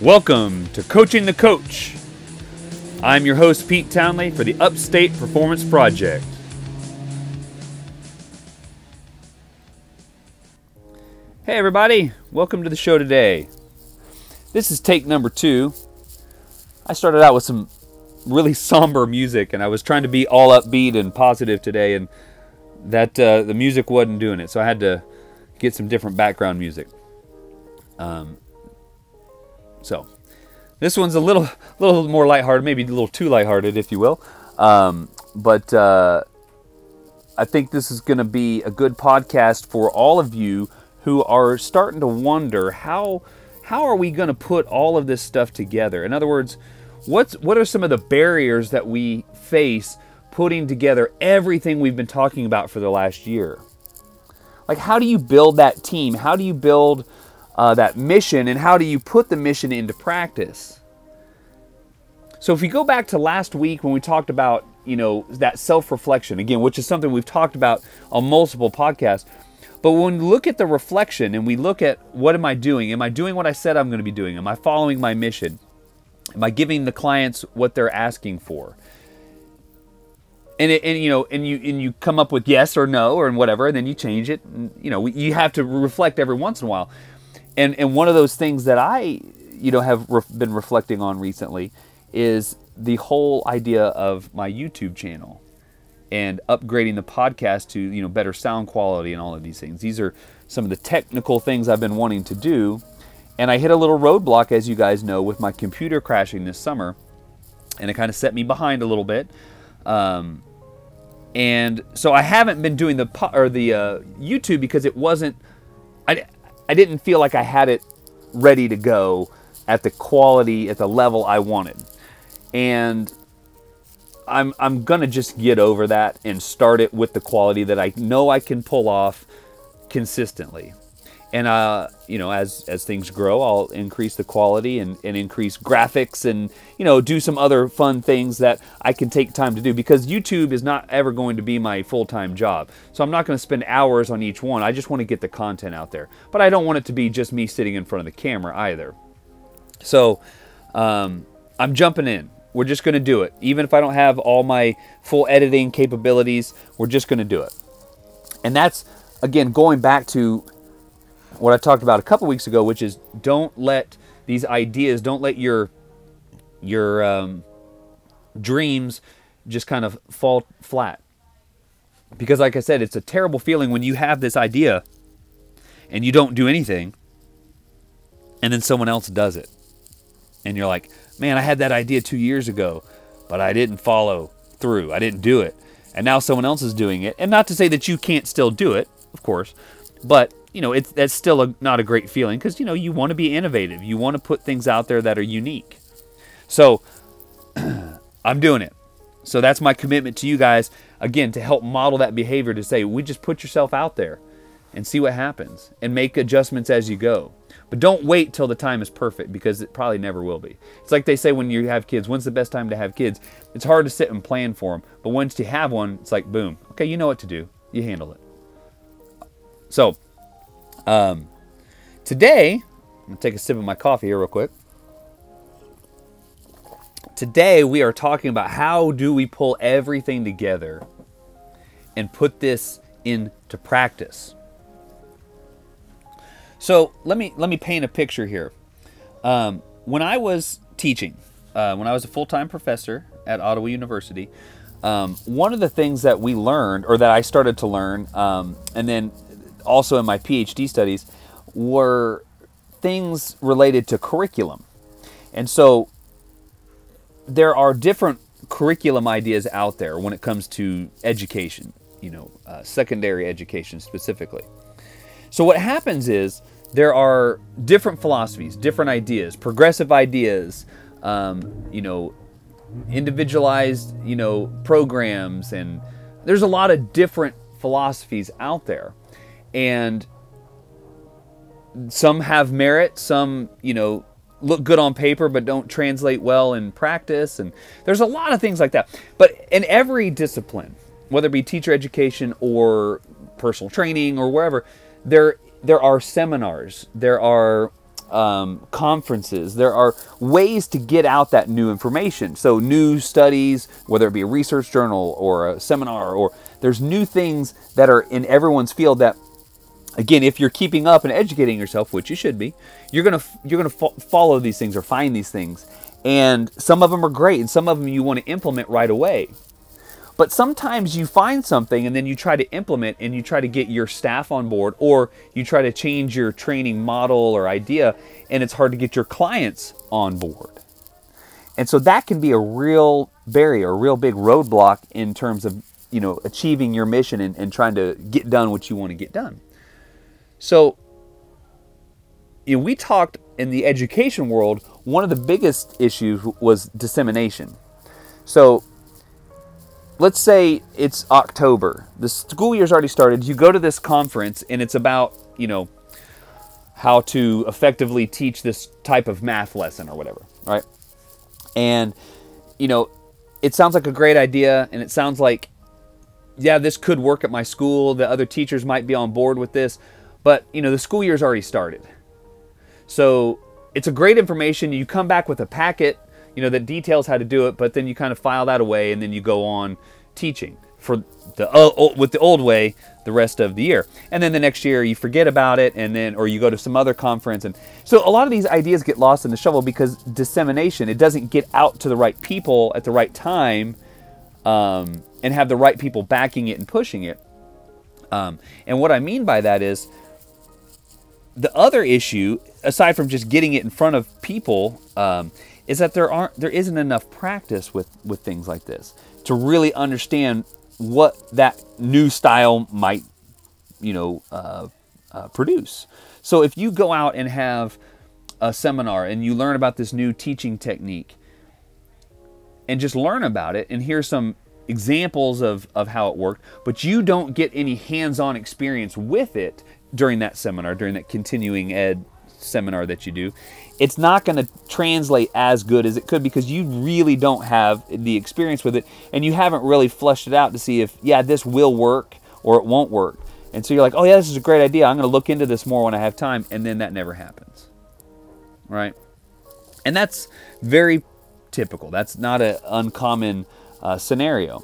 Welcome to Coaching the Coach. I'm your host, Pete Townley, for the Upstate Performance Project. Hey, everybody, welcome to the show today. This is take number two. I started out with some really somber music, and I was trying to be all upbeat and positive today, and that uh, the music wasn't doing it, so I had to get some different background music. Um, so this one's a little, little more lighthearted, maybe a little too lighthearted, if you will. Um, but uh, I think this is going to be a good podcast for all of you who are starting to wonder how how are we going to put all of this stuff together. In other words, what's what are some of the barriers that we face putting together everything we've been talking about for the last year? Like, how do you build that team? How do you build uh, that mission and how do you put the mission into practice? So if you go back to last week when we talked about, you know, that self-reflection again, which is something we've talked about on multiple podcasts, but when we look at the reflection and we look at what am I doing? Am I doing what I said I'm going to be doing? Am I following my mission? Am I giving the clients what they're asking for? and it, and you know and you and you come up with yes or no or whatever and then you change it and, you know you have to reflect every once in a while and and one of those things that I you know have been reflecting on recently is the whole idea of my YouTube channel and upgrading the podcast to you know better sound quality and all of these things. These are some of the technical things I've been wanting to do, and I hit a little roadblock as you guys know with my computer crashing this summer, and it kind of set me behind a little bit. Um, and so I haven't been doing the po- or the uh, YouTube because it wasn't. I I didn't feel like I had it ready to go at the quality, at the level I wanted. And I'm, I'm to just get over that and start it with the quality that I know I can pull off consistently and uh, you know as as things grow i'll increase the quality and, and increase graphics and you know do some other fun things that i can take time to do because youtube is not ever going to be my full-time job. So i'm not going to spend hours on each one. I just want to get the content out there. But i don't want it to be just me sitting in front of the camera either. So um, i'm jumping in. We're just going to do it. Even if i don't have all my full editing capabilities we're just going to do it. And that's again going back to what I talked about a couple weeks ago, which is don't let these ideas, don't let your your um, dreams just kind of fall flat. Because, like I said, it's a terrible feeling when you have this idea and you don't do anything, and then someone else does it, and you're like, "Man, I had that idea two years ago, but I didn't follow through. I didn't do it." And now someone else is doing it. And not to say that you can't still do it, of course, but you know, it's that's still a, not a great feeling because you know you want to be innovative. You want to put things out there that are unique. So I'm doing it. So that's my commitment to you guys again to help model that behavior to say we just put yourself out there and see what happens and make adjustments as you go. But don't wait till the time is perfect because it probably never will be. It's like they say when you have kids, when's the best time to have kids? It's hard to sit and plan for them, but once you have one, it's like boom. Okay, you know what to do. You handle it. So, um, today, I'm to take a sip of my coffee here, real quick. Today, we are talking about how do we pull everything together and put this into practice. So let me let me paint a picture here. Um, when I was teaching, uh, when I was a full-time professor at Ottawa University, um, one of the things that we learned, or that I started to learn, um, and then also in my PhD studies were things related to curriculum. And so there are different curriculum ideas out there when it comes to education, you know, uh, secondary education specifically. So what happens is there are different philosophies, different ideas, progressive ideas, um, you know, individualized, you know, programs, and there's a lot of different philosophies out there and some have merit, some, you know, look good on paper but don't translate well in practice and there's a lot of things like that. But in every discipline, whether it be teacher education or personal training or wherever, there there are seminars, there are um, conferences. There are ways to get out that new information. So, new studies, whether it be a research journal or a seminar, or there's new things that are in everyone's field that, again, if you're keeping up and educating yourself, which you should be, you're gonna you're gonna fo- follow these things or find these things, and some of them are great, and some of them you want to implement right away. But sometimes you find something and then you try to implement and you try to get your staff on board or you try to change your training model or idea and it's hard to get your clients on board. And so that can be a real barrier, a real big roadblock in terms of, you know, achieving your mission and, and trying to get done what you want to get done. So we talked in the education world, one of the biggest issues was dissemination. So let's say it's October. The school year's already started. You go to this conference and it's about, you know, how to effectively teach this type of math lesson or whatever, right? And you know, it sounds like a great idea and it sounds like yeah, this could work at my school. The other teachers might be on board with this, but you know, the school year's already started. So, it's a great information. You come back with a packet you know, that details how to do it, but then you kind of file that away and then you go on teaching for the uh, with the old way the rest of the year. And then the next year you forget about it and then or you go to some other conference and so a lot of these ideas get lost in the shovel because dissemination it doesn't get out to the right people at the right time um, and have the right people backing it and pushing it. Um, and what I mean by that is the other issue, aside from just getting it in front of people, um, is that there aren't there isn't enough practice with with things like this to really understand what that new style might you know uh, uh, produce. So if you go out and have a seminar and you learn about this new teaching technique and just learn about it and hear some examples of, of how it worked, but you don't get any hands-on experience with it during that seminar, during that continuing ed seminar that you do, it's not going to translate as good as it could because you really don't have the experience with it and you haven't really fleshed it out to see if, yeah, this will work or it won't work. And so you're like, oh, yeah, this is a great idea. I'm going to look into this more when I have time. And then that never happens. Right? And that's very typical. That's not an uncommon uh, scenario.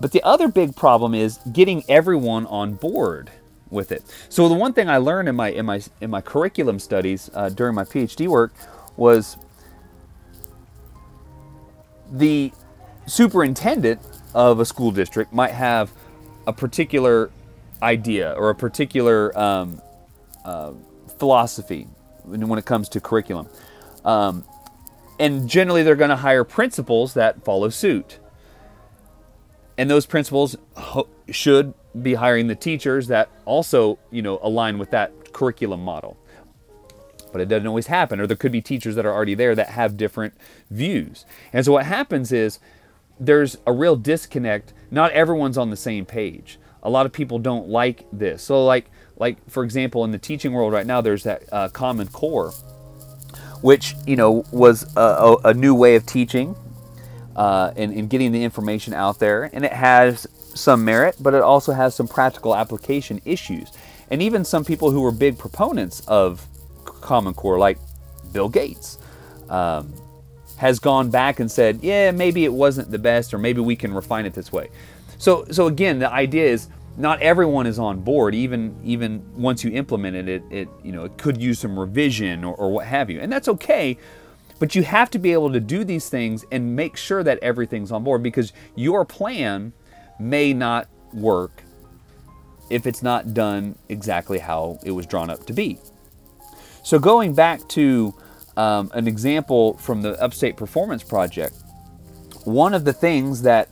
But the other big problem is getting everyone on board with it. So the one thing I learned in my in my in my curriculum studies uh, during my PhD work was the superintendent of a school district might have a particular idea or a particular um, uh, philosophy when it comes to curriculum. Um, and generally, they're going to hire principals that follow suit. And those principals ho- should be hiring the teachers that also, you know, align with that curriculum model. But it doesn't always happen, or there could be teachers that are already there that have different views. And so what happens is there's a real disconnect. Not everyone's on the same page. A lot of people don't like this. So, like, like for example, in the teaching world right now, there's that uh, Common Core, which you know was a, a, a new way of teaching uh, and, and getting the information out there, and it has some merit, but it also has some practical application issues. And even some people who were big proponents of Common Core, like Bill Gates, um, has gone back and said, yeah, maybe it wasn't the best, or maybe we can refine it this way. So, so again, the idea is not everyone is on board. Even even once you implement it, it, it you know it could use some revision or, or what have you, and that's okay. But you have to be able to do these things and make sure that everything's on board because your plan may not work if it's not done exactly how it was drawn up to be. So, going back to um, an example from the Upstate Performance Project, one of the things that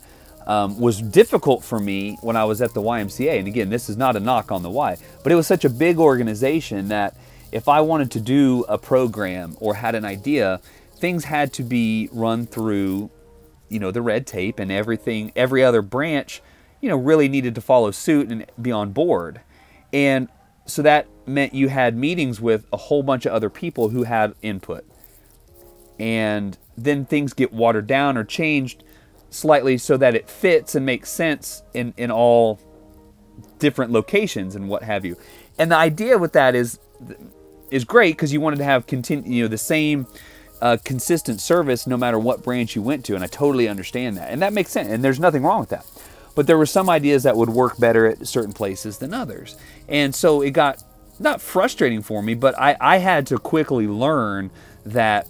um, was difficult for me when I was at the YMCA, and again, this is not a knock on the Y, but it was such a big organization that if I wanted to do a program or had an idea, things had to be run through you know the red tape and everything every other branch you know really needed to follow suit and be on board. And so that meant you had meetings with a whole bunch of other people who had input. And then things get watered down or changed slightly so that it fits and makes sense in, in all different locations and what have you. And the idea with that is is great because you wanted to have continue, you know, the same uh, consistent service no matter what branch you went to, and I totally understand that, and that makes sense, and there's nothing wrong with that. But there were some ideas that would work better at certain places than others, and so it got not frustrating for me, but I, I had to quickly learn that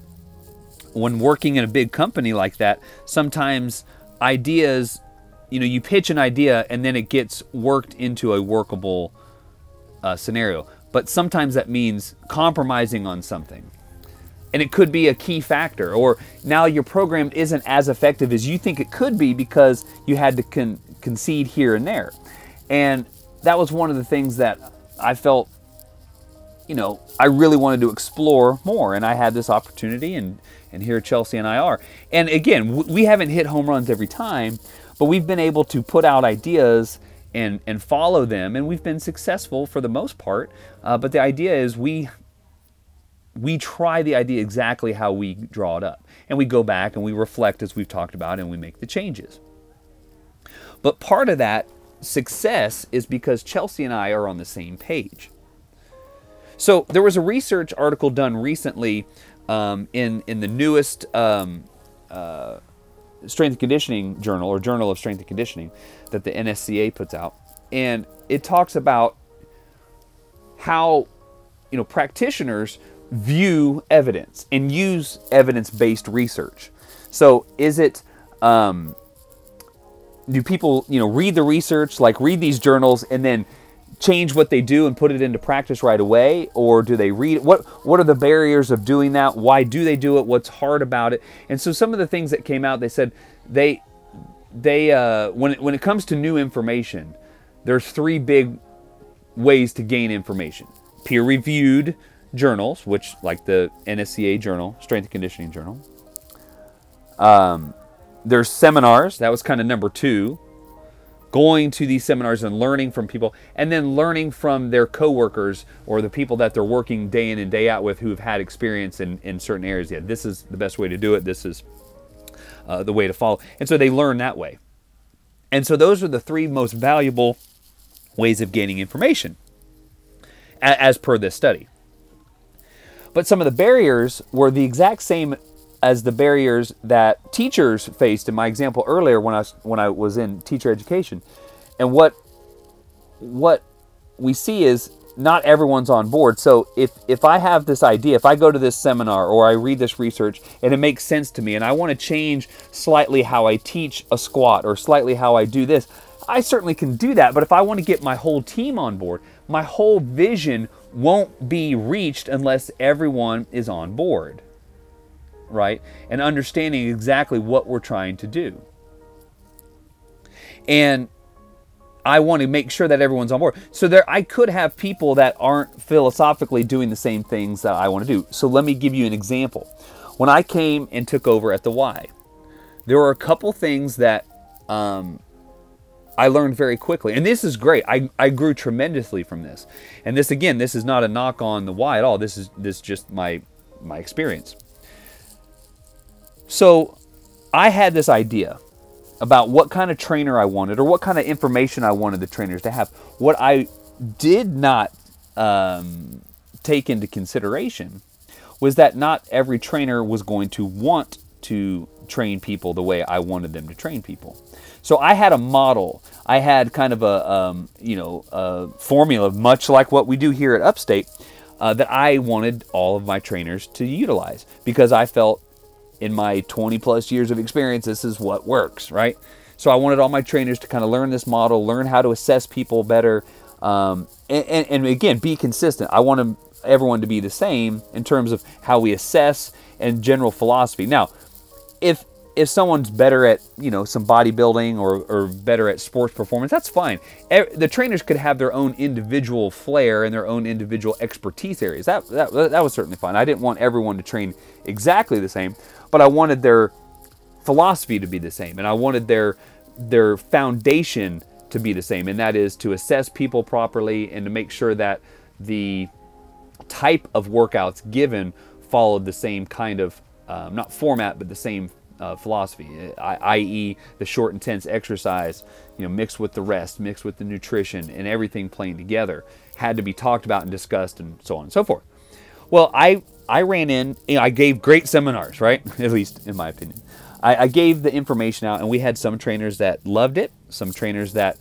when working in a big company like that, sometimes ideas, you know, you pitch an idea and then it gets worked into a workable uh, scenario. But sometimes that means compromising on something. And it could be a key factor. Or now your program isn't as effective as you think it could be because you had to con- concede here and there. And that was one of the things that I felt, you know, I really wanted to explore more. And I had this opportunity, and, and here Chelsea and I are. And again, we haven't hit home runs every time, but we've been able to put out ideas and and follow them, and we've been successful for the most part. Uh, but the idea is we we try the idea exactly how we draw it up, and we go back and we reflect as we've talked about, and we make the changes. But part of that success is because Chelsea and I are on the same page. So there was a research article done recently um, in in the newest um, uh, strength and conditioning journal or journal of strength and conditioning that the NSCA puts out, and it talks about how you know practitioners view evidence and use evidence-based research. So is it um, do people you know read the research like read these journals and then change what they do and put it into practice right away? Or do they read what what are the barriers of doing that? Why do they do it? What's hard about it? And so some of the things that came out they said they they uh, when it, when it comes to new information there's three big ways to gain information. Peer reviewed journals which like the NSCA journal strength and conditioning journal. Um, there's seminars. That was kind of number two. Going to these seminars and learning from people and then learning from their coworkers or the people that they're working day in and day out with who have had experience in, in certain areas. Yeah this is the best way to do it. This is uh, the way to follow. And so they learn that way. And so those are the three most valuable ways of gaining information as per this study but some of the barriers were the exact same as the barriers that teachers faced in my example earlier when I was, when I was in teacher education. And what what we see is not everyone's on board. So if if I have this idea, if I go to this seminar or I read this research and it makes sense to me and I want to change slightly how I teach a squat or slightly how I do this, I certainly can do that. But if I want to get my whole team on board, my whole vision won't be reached unless everyone is on board right? And understanding exactly what we're trying to do. And I want to make sure that everyone's on board. So there I could have people that aren't philosophically doing the same things that I want to do. So let me give you an example. When I came and took over at the Y, there were a couple things that um, I learned very quickly. And this is great. I, I grew tremendously from this. And this again, this is not a knock on the Y at all. This is this is just my my experience. So I had this idea about what kind of trainer I wanted or what kind of information I wanted the trainers to have. What I did not um, take into consideration was that not every trainer was going to want to train people the way I wanted them to train people. So I had a model. I had kind of a um, you know a formula, much like what we do here at Upstate, uh, that I wanted all of my trainers to utilize because I felt in my 20 plus years of experience, this is what works, right? So I wanted all my trainers to kind of learn this model, learn how to assess people better, um, and, and, and, again, be consistent. I want everyone to be the same in terms of how we assess and general philosophy. Now, if if someone's better at you know some bodybuilding or, or better at sports performance that's fine. The trainers could have their own individual flair and their own individual expertise areas. That, that, that was certainly fine. I didn't want everyone to train exactly the same but I wanted their philosophy to be the same, and I wanted their their foundation to be the same, and that is to assess people properly and to make sure that the type of workouts given followed the same kind of um, not format, but the same uh, philosophy, i.e., the short, intense exercise, you know, mixed with the rest, mixed with the nutrition, and everything playing together, had to be talked about and discussed, and so on and so forth. Well, I I ran in. You know, I gave great seminars, right? At least in my opinion. I, I gave the information out, and we had some trainers that loved it, some trainers that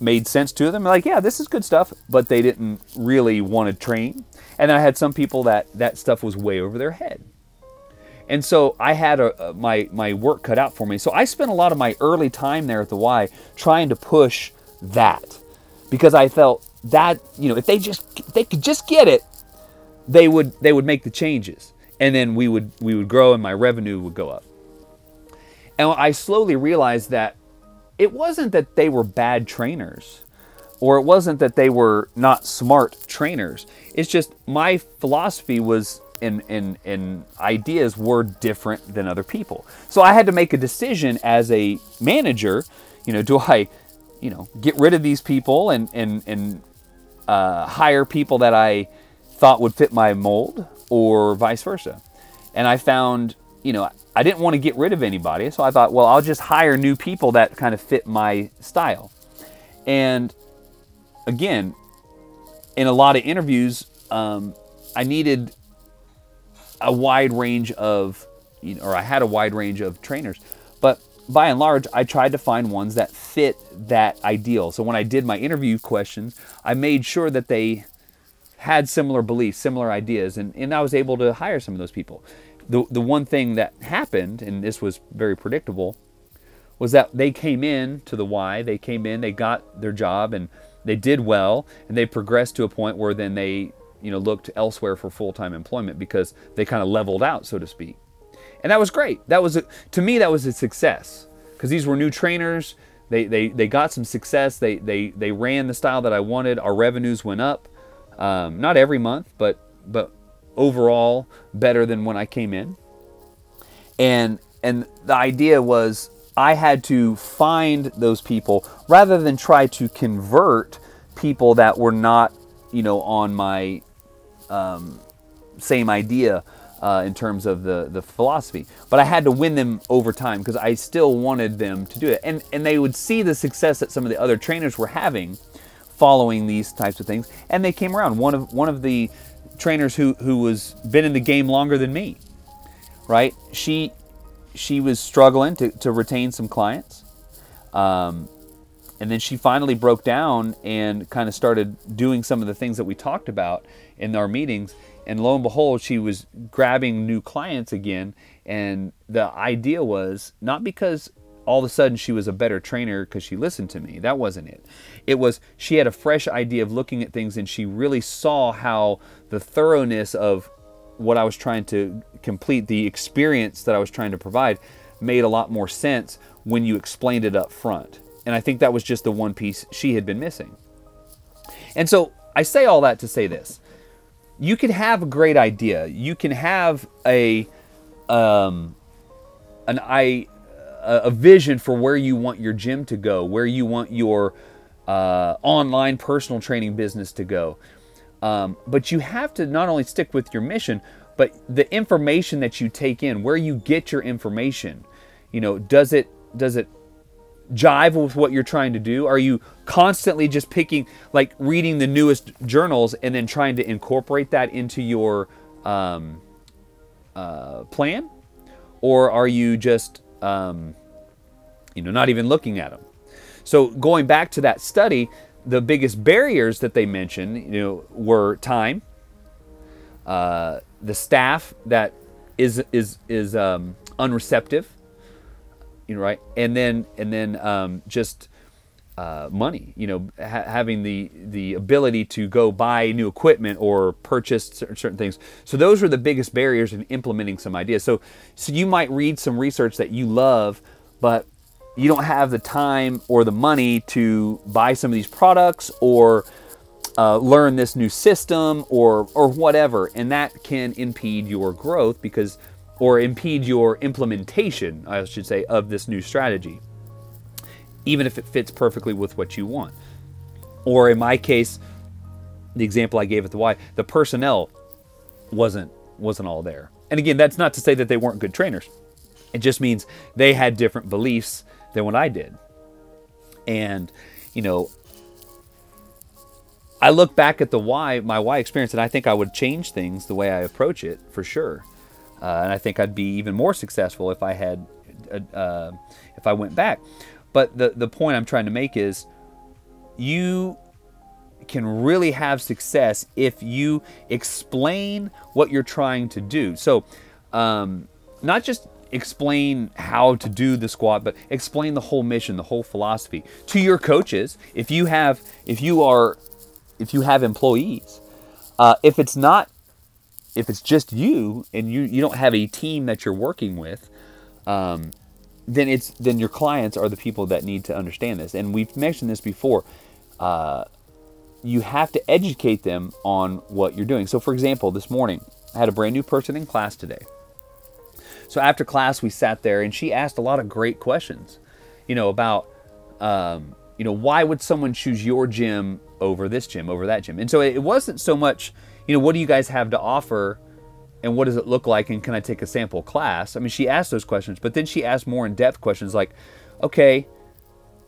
made sense to them. Like, yeah, this is good stuff, but they didn't really want to train. And I had some people that that stuff was way over their head. And so I had a, my my work cut out for me. So I spent a lot of my early time there at the Y trying to push that because I felt that you know if they just they could just get it, they would they would make the changes, and then we would we would grow and my revenue would go up. And I slowly realized that it wasn't that they were bad trainers or it wasn't that they were not smart trainers. It's just my philosophy was and, and, and ideas were different than other people. So I had to make a decision as a manager, you know, do I, you know, get rid of these people and, and, and uh, hire people that I thought would fit my mold or vice versa. And I found, you know, I didn't want to get rid of anybody. So I thought, well, I'll just hire new people that kind of fit my style. And again, in a lot of interviews, um, I needed a wide range of, you know, or I had a wide range of trainers. But by and large, I tried to find ones that fit that ideal. So when I did my interview questions, I made sure that they had similar beliefs, similar ideas, and, and I was able to hire some of those people. The, the one thing that happened, and this was very predictable, was that they came in to the Y, they came in, they got their job, and they did well, and they progressed to a point where then they you know, looked elsewhere for full-time employment because they kind of leveled out, so to speak. And that was great. That was a, to me that was a success because these were new trainers. They, they, they got some success. They, they, they ran the style that I wanted. Our revenues went up, um, not every month, but but overall better than when I came in. And and the idea was I had to find those people rather than try to convert people that were not, you know, on my um, same idea uh, in terms of the, the philosophy. But I had to win them over time because I still wanted them to do it. And, and they would see the success that some of the other trainers were having following these types of things. And they came around. One of, one of the trainers who, who was been in the game longer than me, right? She, she was struggling to, to retain some clients. Um, and then she finally broke down and kind of started doing some of the things that we talked about in our meetings. And lo and behold, she was grabbing new clients again. And the idea was not because all of a sudden she was a better trainer because she listened to me. That wasn't it. It was she had a fresh idea of looking at things and she really saw how the thoroughness of what I was trying to complete, the experience that I was trying to provide, made a lot more sense when you explained it up front. And I think that was just the one piece she had been missing. And so I say all that to say this. You can have a great idea. You can have a um, an I a vision for where you want your gym to go, where you want your uh, online personal training business to go. Um, but you have to not only stick with your mission, but the information that you take in, where you get your information. You know, does it does it jive with what you're trying to do? Are you constantly just picking, like reading the newest journals and then trying to incorporate that into your um, uh, plan? Or are you just, um, you know, not even looking at them? So going back to that study, the biggest barriers that they mentioned, you know, were time, uh, the staff that is is is um, unreceptive, you know, right? And then and then um, just uh, money, you know, ha- having the the ability to go buy new equipment or purchase certain things. So those are the biggest barriers in implementing some ideas. So so you might read some research that you love, but you don't have the time or the money to buy some of these products or uh, learn this new system or or whatever, and that can impede your growth because or impede your implementation, I should say, of this new strategy, even if it fits perfectly with what you want. Or in my case, the example I gave at the Y, the personnel wasn't wasn't all there. And again, that's not to say that they weren't good trainers. It just means they had different beliefs than what I did. And you know, I look back at the Y, my Y experience, and I think I would change things the way I approach it for sure. Uh, and I think I'd be even more successful if I had, uh, uh, if I went back. But the the point I'm trying to make is, you can really have success if you explain what you're trying to do. So, um, not just explain how to do the squat, but explain the whole mission, the whole philosophy to your coaches. If you have, if you are, if you have employees, uh, if it's not, if it's just you and you you don't have a team that you're working with, um, then it's then your clients are the people that need to understand this. And we've mentioned this before. Uh, you have to educate them on what you're doing. So, for example, this morning I had a brand new person in class today. So after class, we sat there and she asked a lot of great questions, you know, about, um, you know, why would someone choose your gym over this gym, over that gym? And so it wasn't so much, you know, what do you guys have to offer and what does it look like and can I take a sample class? I mean, she asked those questions, but then she asked more in depth questions like, okay,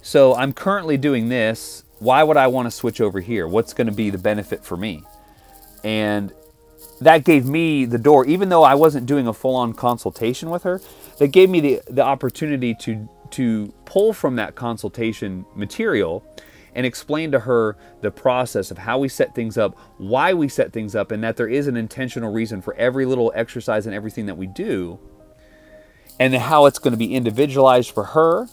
so I'm currently doing this. Why would I want to switch over here? What's going to be the benefit for me? And that gave me the door, even though I wasn't doing a full-on consultation with her, that gave me the, the opportunity to to pull from that consultation material and explain to her the process of how we set things up, why we set things up, and that there is an intentional reason for every little exercise and everything that we do, and how it's going to be individualized for her,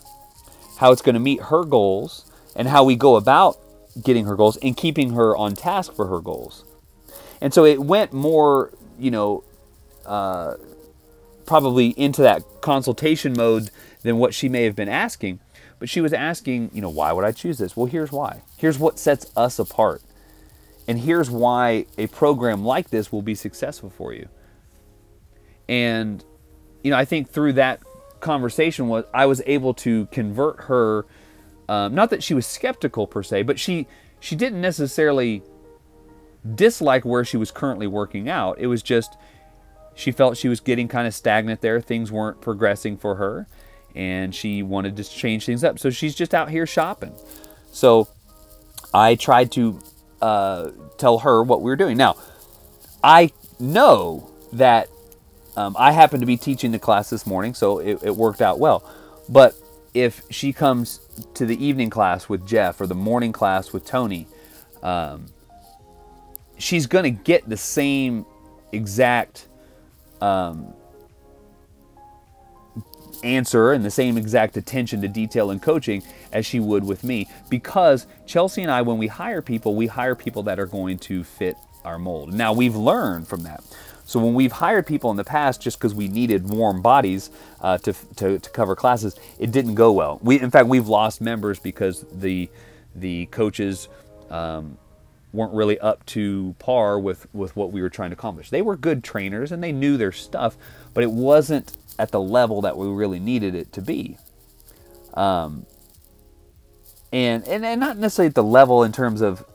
how it's going to meet her goals, and how we go about getting her goals and keeping her on task for her goals. And so it went more, you know, uh, probably into that consultation mode than what she may have been asking. But she was asking, you know, why would I choose this? Well, here's why. Here's what sets us apart. And here's why a program like this will be successful for you. And, you know, I think through that conversation was I was able to convert her. Um, not that she was skeptical per se, but she she didn't necessarily dislike where she was currently working out. It was just she felt she was getting kind of stagnant there. Things weren't progressing for her, and she wanted to change things up. So she's just out here shopping. So I tried to uh, tell her what we were doing. Now, I know that um, I happened to be teaching the class this morning, so it, it worked out well. But if she comes to the evening class with Jeff or the morning class with Tony, um, she's going to get the same exact um, answer and the same exact attention to detail and coaching as she would with me because Chelsea and I, when we hire people, we hire people that are going to fit our mold. Now, we've learned from that. So when we've hired people in the past just because we needed warm bodies uh, to, to, to cover classes, it didn't go well. We, in fact, we've lost members because the the coaches um, weren't really up to par with, with what we were trying to accomplish. They were good trainers and they knew their stuff, but it wasn't at the level that we really needed it to be. Um, and, and, and not necessarily at the level in terms of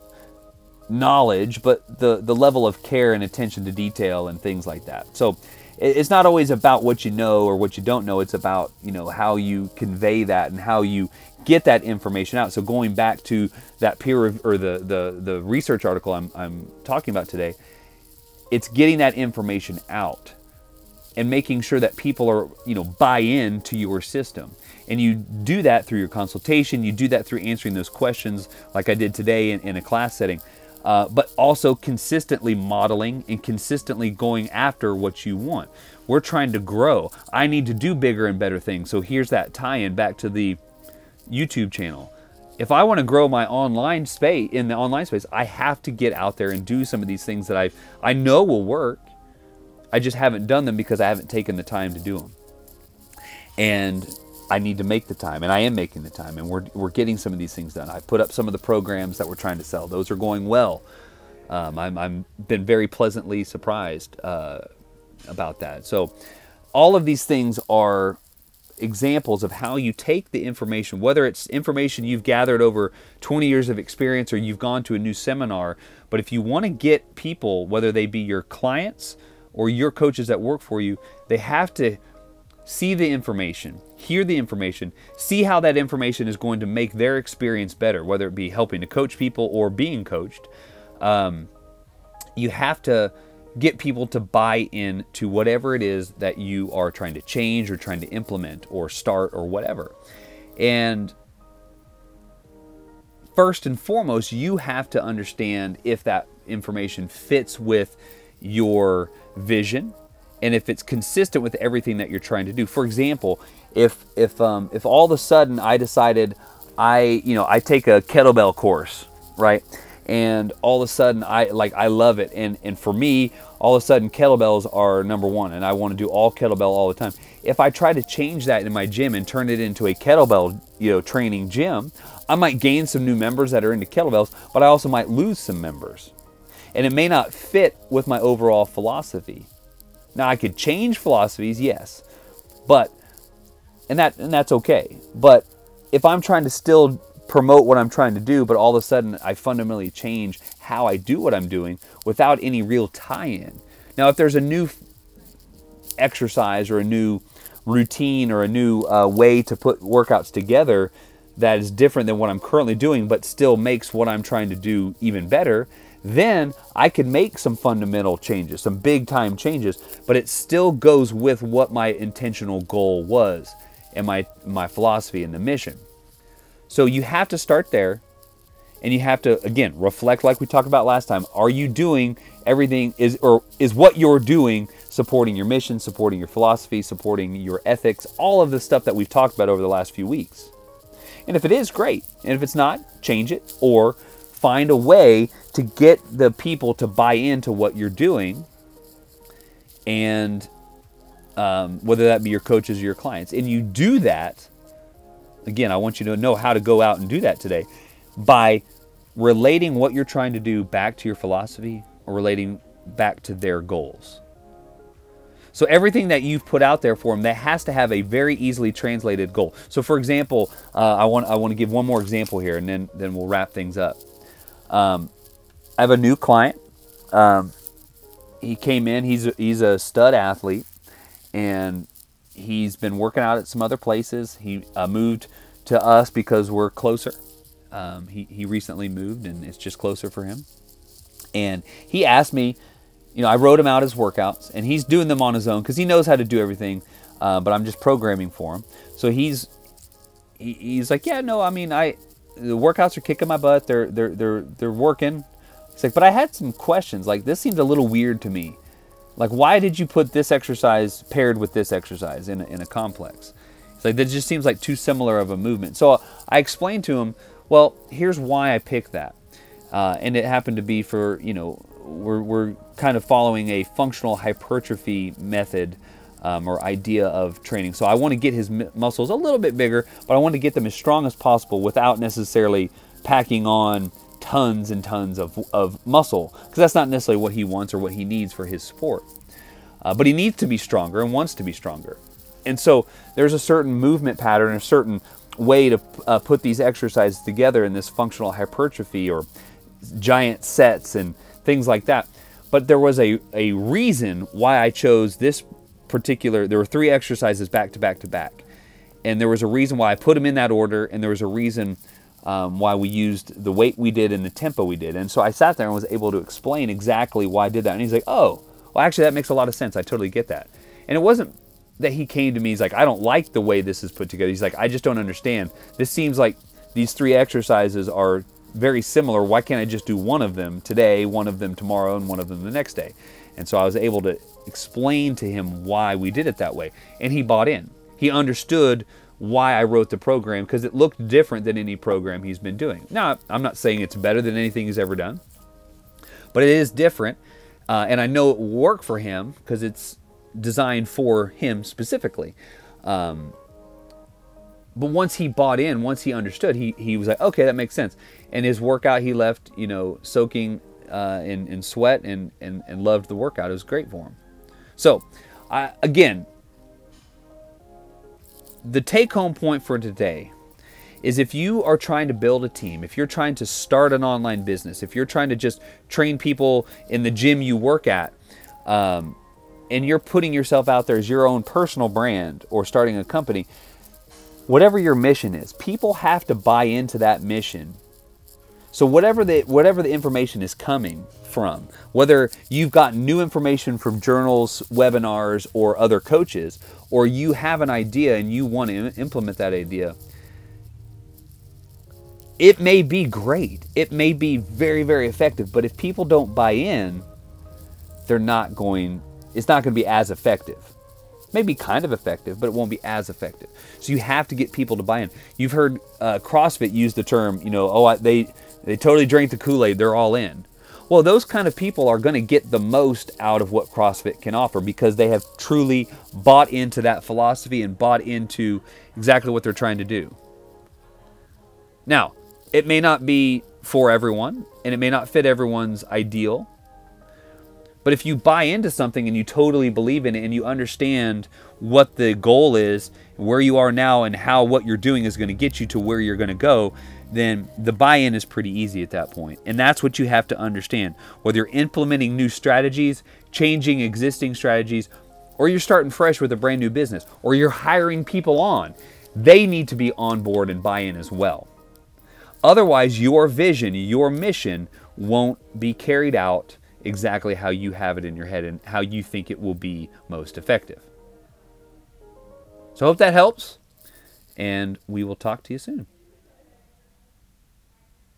knowledge, but the, the level of care and attention to detail and things like that. So it's not always about what you know or what you don't know. It's about, you know, how you convey that and how you get that information out. So going back to that peer or the the the research article I'm I'm talking about today, it's getting that information out and making sure that people are you know buy in to your system. And you do that through your consultation. You do that through answering those questions, like I did today in, in a class setting. Uh, but also consistently modeling and consistently going after what you want. We're trying to grow. I need to do bigger and better things. So here's that tie in back to the YouTube channel. If I want to grow my online space in the online space, I have to get out there and do some of these things that I I know will work. I just haven't done them because I haven't taken the time to do them. And I need to make the time, and I am making the time, and we're, we're getting some of these things done. I put up some of the programs that we're trying to sell; those are going well. Um, I'm I'm been very pleasantly surprised uh, about that. So, all of these things are examples of how you take the information, whether it's information you've gathered over 20 years of experience or you've gone to a new seminar. But if you want to get people, whether they be your clients or your coaches that work for you, they have to see the information, hear the information, see how that information is going to make their experience better, whether it be helping to coach people or being coached. um, you have to get people to buy in to whatever it is that you are trying to change or trying to implement or start or whatever. And first and foremost, you have to understand if that information fits with your vision and if it's consistent with everything that you're trying to do. For example, if if um, if all of a sudden I decided I you know I take a kettlebell course, right? And all of a sudden I like I love it, and and for me, all of a sudden kettlebells are number one, and I want to do all kettlebell all the time. If I try to change that in my gym and turn it into a kettlebell you know training gym, I might gain some new members that are into kettlebells, but I also might lose some members, and it may not fit with my overall philosophy. Now I could change philosophies, yes, but and that and that's okay. But if I'm trying to still promote what I'm trying to do, but all of a sudden I fundamentally change how I do what I'm doing without any real tie-in. Now, if there's a new exercise or a new routine or a new uh, way to put workouts together that is different than what I'm currently doing, but still makes what I'm trying to do even better, then I could make some fundamental changes, some big time changes, but it still goes with what my intentional goal was and my, my philosophy and the mission. So you have to start there and you have to again reflect like we talked about last time. Are you doing everything is or is what you're doing supporting your mission, supporting your philosophy, supporting your ethics, all of the stuff that we've talked about over the last few weeks. And if it is, great. And if it's not, change it or find a way to get the people to buy into what you're doing and um, whether that be your coaches or your clients. And you do that, again, I want you to know how to go out and do that today by relating what you're trying to do back to your philosophy or relating back to their goals. So everything that you've put out there for them, that has to have a very easily translated goal. So, for example, uh, I want I want to give one more example here, and then then we'll wrap things up. Um, I have a new client. Um, he came in. He's a, he's a stud athlete, and he's been working out at some other places. He uh, moved to us because we're closer. Um, he, he recently moved and it's just closer for him. And he asked me, you know, I wrote him out his workouts and he's doing them on his own because he knows how to do everything, uh, but I'm just programming for him. So he's he, he's like, yeah, no, I mean, I the workouts are kicking my butt. They're they're they're they're working. He's like, but I had some questions. Like this seemed a little weird to me. Like, why did you put this exercise paired with this exercise in a, in a complex? It's like that just seems like too similar of a movement. So I explained to him, well, here's why I picked that, uh, and it happened to be for you know we're we're kind of following a functional hypertrophy method. Um, or idea of training. So I want to get his muscles a little bit bigger, but I want to get them as strong as possible without necessarily packing on tons and tons of, of muscle because that's not necessarily what he wants or what he needs for his sport. Uh, but he needs to be stronger and wants to be stronger. And so there's a certain movement pattern, a certain way to uh, put these exercises together in this functional hypertrophy or giant sets and things like that. But there was a, a reason why I chose this particular, there were three exercises back to back to back. And there was a reason why I put them in that order, and there was a reason um, why we used the weight we did and the tempo we did. And so I sat there and was able to explain exactly why I did that. And he's like, oh, well, actually, that makes a lot of sense. I totally get that. And it wasn't that he came to me, he's like, I don't like the way this is put together. He's like, I just don't understand. This seems like these three exercises are very similar. Why can't I just do one of them today, one of them tomorrow, and one of them the next day? And so I was able to explain to him why we did it that way. And he bought in. He understood why I wrote the program because it looked different than any program he's been doing. Now, I'm not saying it's better than anything he's ever done, but it is different. Uh, and I know it will work for him because it's designed for him specifically. Um, but once he bought in, once he understood, he, he was like, okay, that makes sense. And his workout, he left, you know, soaking uh, in, in sweat and, and, and loved the workout. It was great for him. So, I, again, the take home point for today is if you are trying to build a team, if you're trying to start an online business, if you're trying to just train people in the gym you work at, um, and you're putting yourself out there as your own personal brand or starting a company, whatever your mission is, people have to buy into that mission So whatever the whatever the information is coming from, whether you've got new information from journals, webinars, or other coaches, or you have an idea and you want to implement that idea, it may be great. It may be very, very effective. But if people don't buy in, they're not going, it's not going to be as effective. Maybe kind of effective, but it won't be as effective. So you have to get people to buy in. You've heard uh, CrossFit use the term, you know, oh, I, they they totally drank the Kool Aid. They're all in. Well, those kind of people are going to get the most out of what CrossFit can offer because they have truly bought into that philosophy and bought into exactly what they're trying to do. Now, it may not be for everyone and it may not fit everyone's ideal. But if you buy into something and you totally believe in it and you understand what the goal is, where you are now, and how what you're doing is going to get you to where you're going to go, then the buy in is pretty easy at that point. And that's what you have to understand. Whether you're implementing new strategies, changing existing strategies, or you're starting fresh with a brand new business, or you're hiring people on, they need to be on board and buy in as well. Otherwise, your vision, your mission won't be carried out exactly how you have it in your head and how you think it will be most effective. So, I hope that helps, and we will talk to you soon.